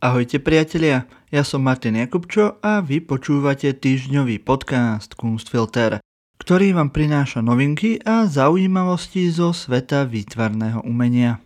Ahojte priatelia, ja som Martin Jakubčo a vy počúvate týždňový podcast Kunstfilter, ktorý vám prináša novinky a zaujímavosti zo sveta výtvarného umenia.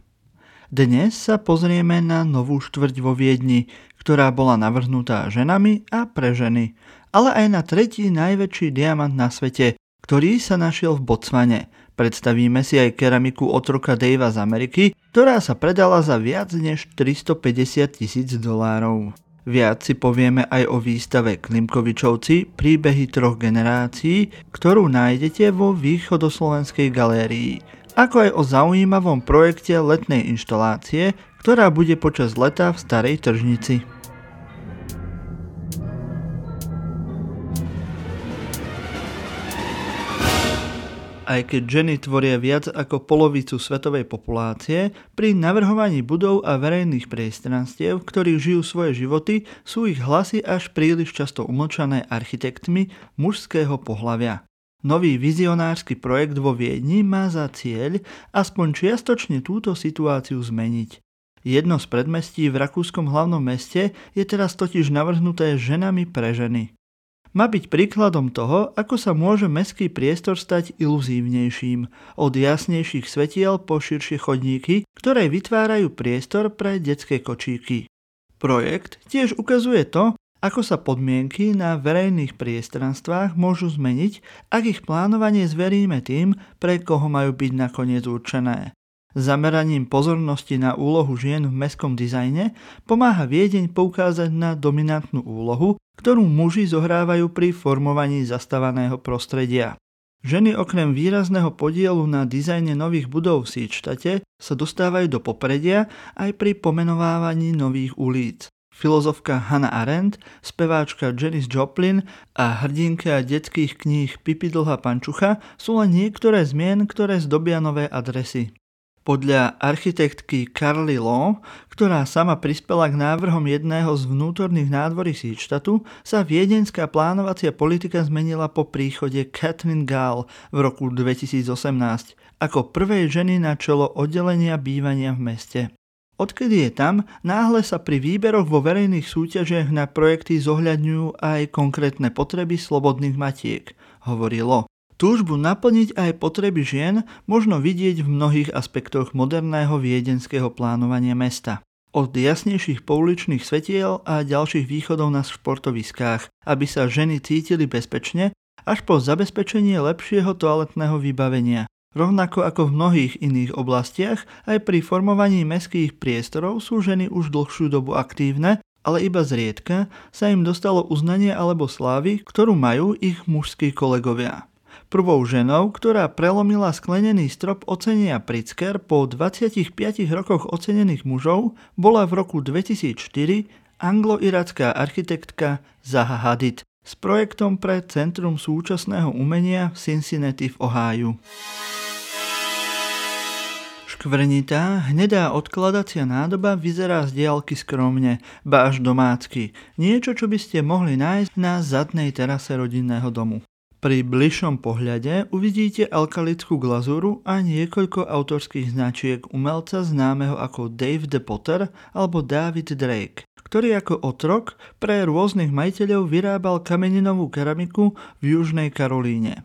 Dnes sa pozrieme na novú štvrť vo Viedni, ktorá bola navrhnutá ženami a pre ženy, ale aj na tretí najväčší diamant na svete, ktorý sa našiel v Botsvane – Predstavíme si aj keramiku otroka Davea z Ameriky, ktorá sa predala za viac než 350 tisíc dolárov. Viac si povieme aj o výstave Klimkovičovci príbehy troch generácií, ktorú nájdete vo východoslovenskej galérii, ako aj o zaujímavom projekte letnej inštalácie, ktorá bude počas leta v Starej tržnici. Aj keď ženy tvoria viac ako polovicu svetovej populácie, pri navrhovaní budov a verejných priestranstiev, ktorých žijú svoje životy, sú ich hlasy až príliš často umlčané architektmi mužského pohlavia. Nový vizionársky projekt vo Viedni má za cieľ aspoň čiastočne túto situáciu zmeniť. Jedno z predmestí v rakúskom hlavnom meste je teraz totiž navrhnuté ženami pre ženy má byť príkladom toho, ako sa môže mestský priestor stať iluzívnejším, od jasnejších svetiel po širšie chodníky, ktoré vytvárajú priestor pre detské kočíky. Projekt tiež ukazuje to, ako sa podmienky na verejných priestranstvách môžu zmeniť, ak ich plánovanie zveríme tým, pre koho majú byť nakoniec určené. Zameraním pozornosti na úlohu žien v mestskom dizajne pomáha Viedeň poukázať na dominantnú úlohu, ktorú muži zohrávajú pri formovaní zastávaného prostredia. Ženy okrem výrazného podielu na dizajne nových budov v Síčtate sa dostávajú do popredia aj pri pomenovávaní nových ulic. Filozofka Hannah Arendt, speváčka Janis Joplin a hrdinka detských kníh Pipi Dlhá pančucha sú len niektoré zmien, ktoré zdobia nové adresy. Podľa architektky Carly Law, ktorá sama prispela k návrhom jedného z vnútorných nádvorí Síčtatu, sa viedenská plánovacia politika zmenila po príchode Catherine Gall v roku 2018 ako prvej ženy na čelo oddelenia bývania v meste. Odkedy je tam, náhle sa pri výberoch vo verejných súťažiach na projekty zohľadňujú aj konkrétne potreby slobodných matiek, hovorilo. Túžbu naplniť aj potreby žien možno vidieť v mnohých aspektoch moderného viedenského plánovania mesta. Od jasnejších pouličných svetiel a ďalších východov na športoviskách, aby sa ženy cítili bezpečne, až po zabezpečenie lepšieho toaletného vybavenia. Rovnako ako v mnohých iných oblastiach, aj pri formovaní mestských priestorov sú ženy už dlhšiu dobu aktívne, ale iba zriedka sa im dostalo uznanie alebo slávy, ktorú majú ich mužskí kolegovia. Prvou ženou, ktorá prelomila sklenený strop ocenenia Pritzker po 25 rokoch ocenených mužov, bola v roku 2004 anglo-iracká architektka Zaha Hadid s projektom pre Centrum súčasného umenia v Cincinnati v Oháju. Škvrnitá, hnedá odkladacia nádoba vyzerá z diálky skromne, ba až domácky. Niečo, čo by ste mohli nájsť na zadnej terase rodinného domu. Pri bližšom pohľade uvidíte alkalickú glazúru a niekoľko autorských značiek umelca známeho ako Dave the Potter alebo David Drake, ktorý ako otrok pre rôznych majiteľov vyrábal kameninovú keramiku v Južnej Karolíne.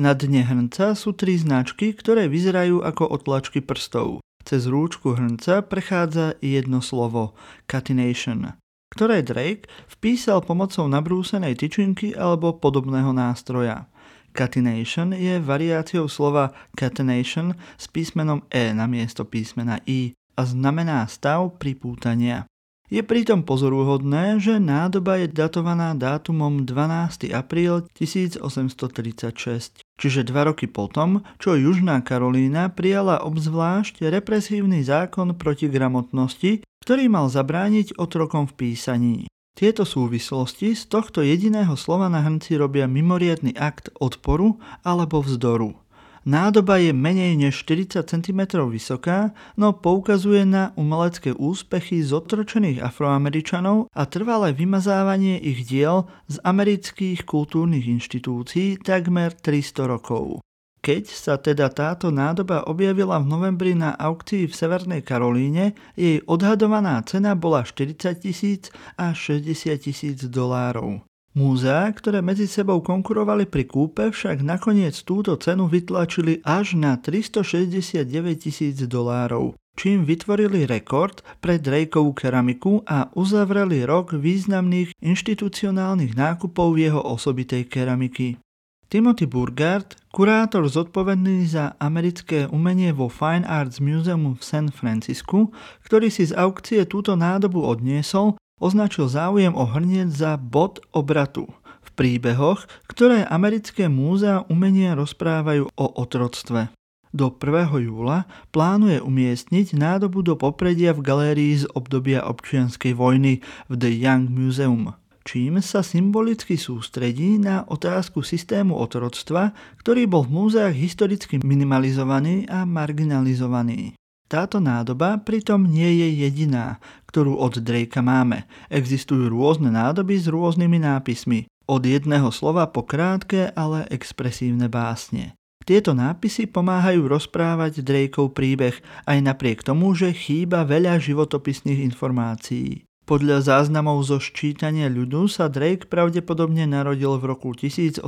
Na dne hrnca sú tri značky, ktoré vyzerajú ako otlačky prstov. Cez rúčku hrnca prechádza jedno slovo – catination ktoré Drake vpísal pomocou nabrúsenej tyčinky alebo podobného nástroja. Catenation je variáciou slova catenation s písmenom E na miesto písmena I a znamená stav pripútania. Je pritom pozoruhodné, že nádoba je datovaná dátumom 12. apríl 1836, čiže dva roky potom, čo Južná Karolína prijala obzvlášť represívny zákon proti gramotnosti, ktorý mal zabrániť otrokom v písaní. Tieto súvislosti z tohto jediného slova na hrnci robia mimoriadny akt odporu alebo vzdoru. Nádoba je menej než 40 cm vysoká, no poukazuje na umelecké úspechy zotročených afroameričanov a trvalé vymazávanie ich diel z amerických kultúrnych inštitúcií takmer 300 rokov. Keď sa teda táto nádoba objavila v novembri na aukcii v Severnej Karolíne, jej odhadovaná cena bola 40 tisíc a 60 tisíc dolárov. Múzea, ktoré medzi sebou konkurovali pri kúpe, však nakoniec túto cenu vytlačili až na 369 tisíc dolárov, čím vytvorili rekord pre Drakeovú keramiku a uzavreli rok významných inštitucionálnych nákupov jeho osobitej keramiky. Timothy Burgard, kurátor zodpovedný za americké umenie vo Fine Arts Museum v San Francisku, ktorý si z aukcie túto nádobu odniesol, označil záujem o hrniec za bod obratu v príbehoch, ktoré americké múzea umenia rozprávajú o otroctve. Do 1. júla plánuje umiestniť nádobu do popredia v galérii z obdobia občianskej vojny v The Young Museum čím sa symbolicky sústredí na otázku systému otroctva, ktorý bol v múzeách historicky minimalizovaný a marginalizovaný. Táto nádoba pritom nie je jediná, ktorú od Drakea máme. Existujú rôzne nádoby s rôznymi nápismi. Od jedného slova po krátke, ale expresívne básne. Tieto nápisy pomáhajú rozprávať Drakeov príbeh aj napriek tomu, že chýba veľa životopisných informácií. Podľa záznamov zo ščítania ľudu sa Drake pravdepodobne narodil v roku 1801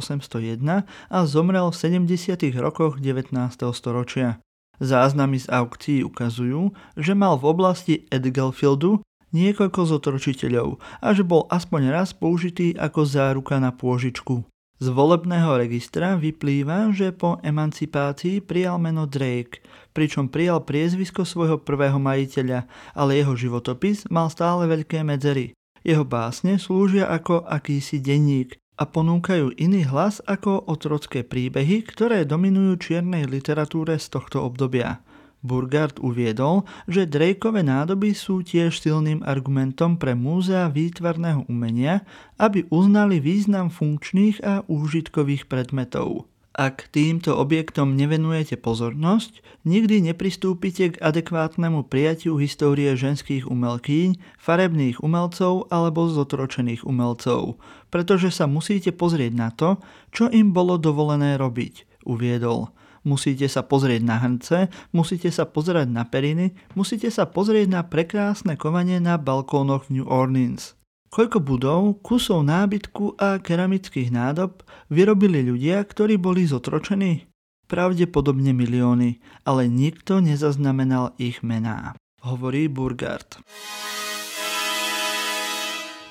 a zomrel v 70. rokoch 19. storočia. Záznamy z aukcií ukazujú, že mal v oblasti Edgelfieldu niekoľko zotročiteľov a že bol aspoň raz použitý ako záruka na pôžičku. Z volebného registra vyplýva, že po emancipácii prijal meno Drake, pričom prijal priezvisko svojho prvého majiteľa, ale jeho životopis mal stále veľké medzery. Jeho básne slúžia ako akýsi denník a ponúkajú iný hlas ako otrocké príbehy, ktoré dominujú čiernej literatúre z tohto obdobia. Burgard uviedol, že Drakeové nádoby sú tiež silným argumentom pre múzea výtvarného umenia, aby uznali význam funkčných a úžitkových predmetov. Ak týmto objektom nevenujete pozornosť, nikdy nepristúpite k adekvátnemu prijatiu histórie ženských umelkýň, farebných umelcov alebo zotročených umelcov, pretože sa musíte pozrieť na to, čo im bolo dovolené robiť, uviedol musíte sa pozrieť na hrnce, musíte sa pozerať na periny, musíte sa pozrieť na prekrásne kovanie na balkónoch New Orleans. Koľko budov, kusov nábytku a keramických nádob vyrobili ľudia, ktorí boli zotročení? Pravdepodobne milióny, ale nikto nezaznamenal ich mená, hovorí Burgard.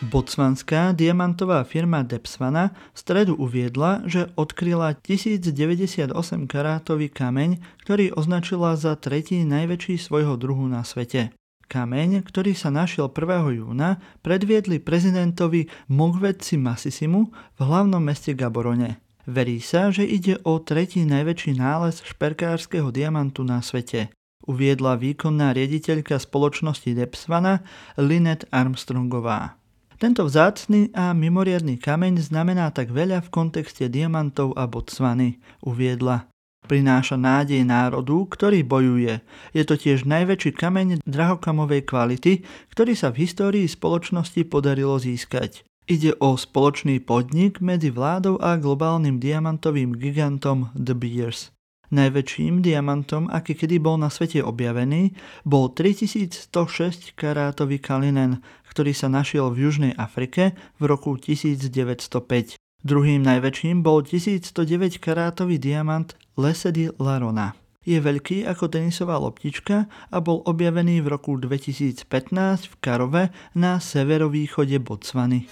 Botswanská diamantová firma Depsvana v stredu uviedla, že odkryla 1098 karátový kameň, ktorý označila za tretí najväčší svojho druhu na svete. Kameň, ktorý sa našiel 1. júna, predviedli prezidentovi Mogvedci Masisimu v hlavnom meste Gaborone. Verí sa, že ide o tretí najväčší nález šperkárskeho diamantu na svete uviedla výkonná riaditeľka spoločnosti Depsvana Linet Armstrongová. Tento vzácny a mimoriadný kameň znamená tak veľa v kontexte diamantov a Botswany, uviedla. Prináša nádej národu, ktorý bojuje. Je to tiež najväčší kameň drahokamovej kvality, ktorý sa v histórii spoločnosti podarilo získať. Ide o spoločný podnik medzi vládou a globálnym diamantovým gigantom The Beers. Najväčším diamantom, aký kedy bol na svete objavený, bol 3106 karátový kalinen, ktorý sa našiel v Južnej Afrike v roku 1905. Druhým najväčším bol 1109 karátový diamant Lesedy Larona. Je veľký ako tenisová loptička a bol objavený v roku 2015 v Karove na severovýchode Botswany.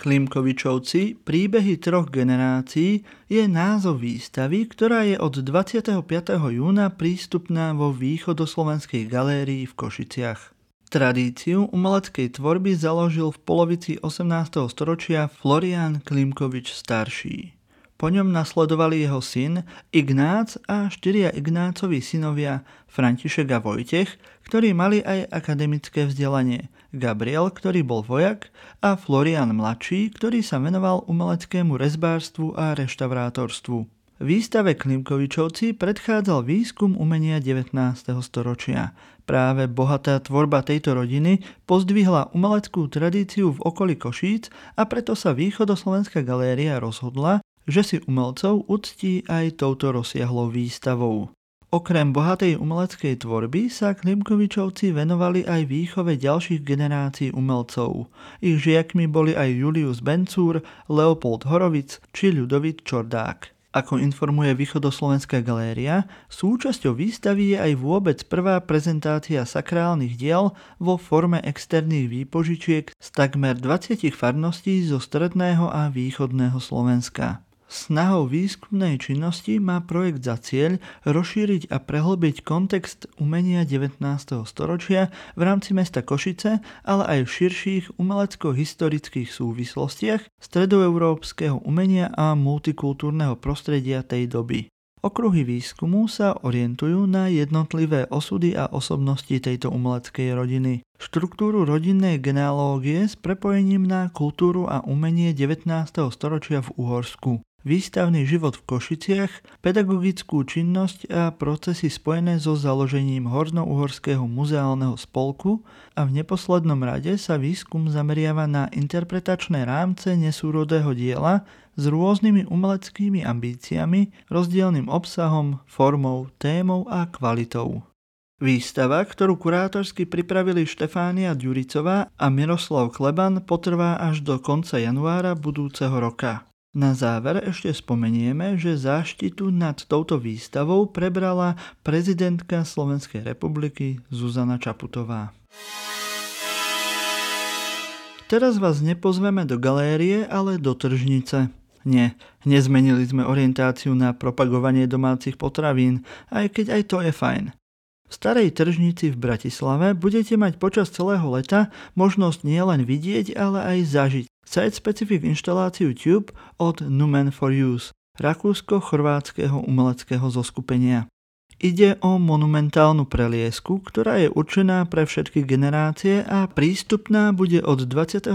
Klimkovičovci Príbehy troch generácií je názov výstavy, ktorá je od 25. júna prístupná vo východoslovenskej galérii v Košiciach. Tradíciu umeleckej tvorby založil v polovici 18. storočia Florian Klimkovič starší. Po ňom nasledovali jeho syn Ignác a štyria Ignácovi synovia František a Vojtech, ktorí mali aj akademické vzdelanie, Gabriel, ktorý bol vojak a Florian mladší, ktorý sa venoval umeleckému rezbárstvu a reštaurátorstvu. Výstave Klimkovičovci predchádzal výskum umenia 19. storočia. Práve bohatá tvorba tejto rodiny pozdvihla umeleckú tradíciu v okolí Košíc a preto sa Východoslovenská galéria rozhodla, že si umelcov uctí aj touto rozsiahlou výstavou. Okrem bohatej umeleckej tvorby sa Klimkovičovci venovali aj výchove ďalších generácií umelcov. Ich žiakmi boli aj Julius Bencúr, Leopold Horovic či Ľudovit Čordák. Ako informuje Východoslovenská galéria, súčasťou výstavy je aj vôbec prvá prezentácia sakrálnych diel vo forme externých výpožičiek z takmer 20 farností zo stredného a východného Slovenska. Snahou výskumnej činnosti má projekt za cieľ rozšíriť a prehlbiť kontext umenia 19. storočia v rámci mesta Košice, ale aj v širších umelecko-historických súvislostiach stredoeurópskeho umenia a multikultúrneho prostredia tej doby. Okruhy výskumu sa orientujú na jednotlivé osudy a osobnosti tejto umeleckej rodiny. Štruktúru rodinnej genealógie s prepojením na kultúru a umenie 19. storočia v Uhorsku výstavný život v Košiciach, pedagogickú činnosť a procesy spojené so založením Horno-Uhorského muzeálneho spolku a v neposlednom rade sa výskum zameriava na interpretačné rámce nesúrodého diela s rôznymi umeleckými ambíciami, rozdielným obsahom, formou, témou a kvalitou. Výstava, ktorú kurátorsky pripravili Štefánia Ďuricová a Miroslav Kleban, potrvá až do konca januára budúceho roka. Na záver ešte spomenieme, že záštitu nad touto výstavou prebrala prezidentka Slovenskej republiky Zuzana Čaputová. Teraz vás nepozveme do galérie, ale do tržnice. Nie, nezmenili sme orientáciu na propagovanie domácich potravín, aj keď aj to je fajn. V starej tržnici v Bratislave budete mať počas celého leta možnosť nielen vidieť, ale aj zažiť site-specific inštaláciu Tube od Numen for Use, rakúsko-chorvátskeho umeleckého zoskupenia. Ide o monumentálnu preliesku, ktorá je určená pre všetky generácie a prístupná bude od 22.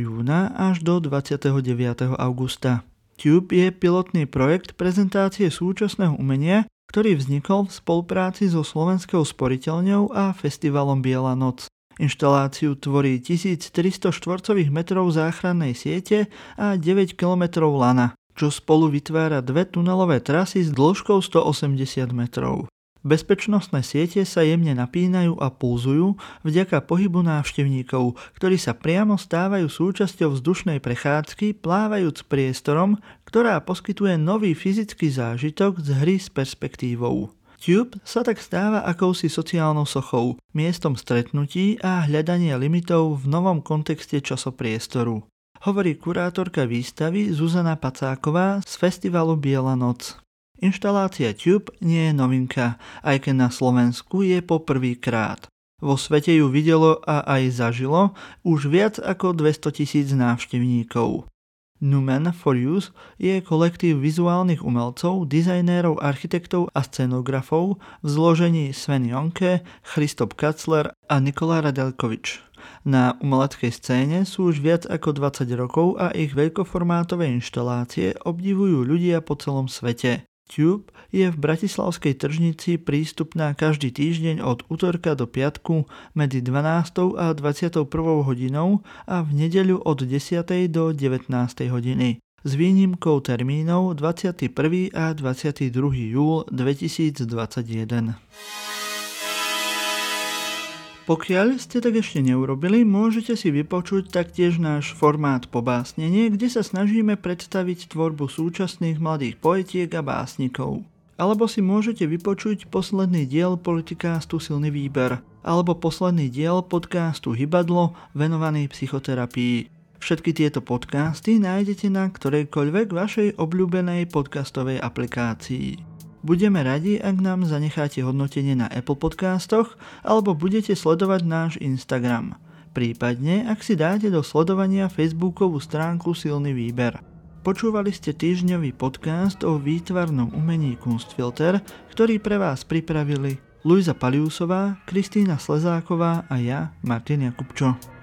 júna až do 29. augusta. Tube je pilotný projekt prezentácie súčasného umenia, ktorý vznikol v spolupráci so Slovenskou sporiteľňou a festivalom Biela noc. Inštaláciu tvorí 1300 štvorcových metrov záchrannej siete a 9 km lana, čo spolu vytvára dve tunelové trasy s dĺžkou 180 metrov. Bezpečnostné siete sa jemne napínajú a pulzujú vďaka pohybu návštevníkov, ktorí sa priamo stávajú súčasťou vzdušnej prechádzky plávajúc priestorom, ktorá poskytuje nový fyzický zážitok z hry s perspektívou. Tube sa tak stáva akousi sociálnou sochou, miestom stretnutí a hľadania limitov v novom kontexte časopriestoru. Hovorí kurátorka výstavy Zuzana Pacáková z festivalu Biela noc. Inštalácia Tube nie je novinka, aj keď na Slovensku je po prvýkrát. Vo svete ju videlo a aj zažilo už viac ako 200 tisíc návštevníkov. Numen for Use je kolektív vizuálnych umelcov, dizajnérov, architektov a scenografov v zložení Sven Jonke, Christop Katzler a Nikola Radelkovič. Na umeleckej scéne sú už viac ako 20 rokov a ich veľkoformátové inštalácie obdivujú ľudia po celom svete. Tube je v Bratislavskej tržnici prístupná každý týždeň od útorka do piatku medzi 12. a 21. hodinou a v nedeľu od 10. do 19. hodiny s výnimkou termínov 21. a 22. júl 2021. Pokiaľ ste tak ešte neurobili, môžete si vypočuť taktiež náš formát Pobásnenie, kde sa snažíme predstaviť tvorbu súčasných mladých poetiek a básnikov. Alebo si môžete vypočuť posledný diel politikástu Silný výber, alebo posledný diel podcastu Hybadlo venovaný psychoterapii. Všetky tieto podcasty nájdete na ktorejkoľvek vašej obľúbenej podcastovej aplikácii. Budeme radi, ak nám zanecháte hodnotenie na Apple podcastoch alebo budete sledovať náš Instagram. Prípadne, ak si dáte do sledovania Facebookovú stránku Silný výber. Počúvali ste týždňový podcast o výtvarnom umení Kunstfilter, ktorý pre vás pripravili Luisa Paliusová, Kristýna Slezáková a ja, Martin Jakubčo.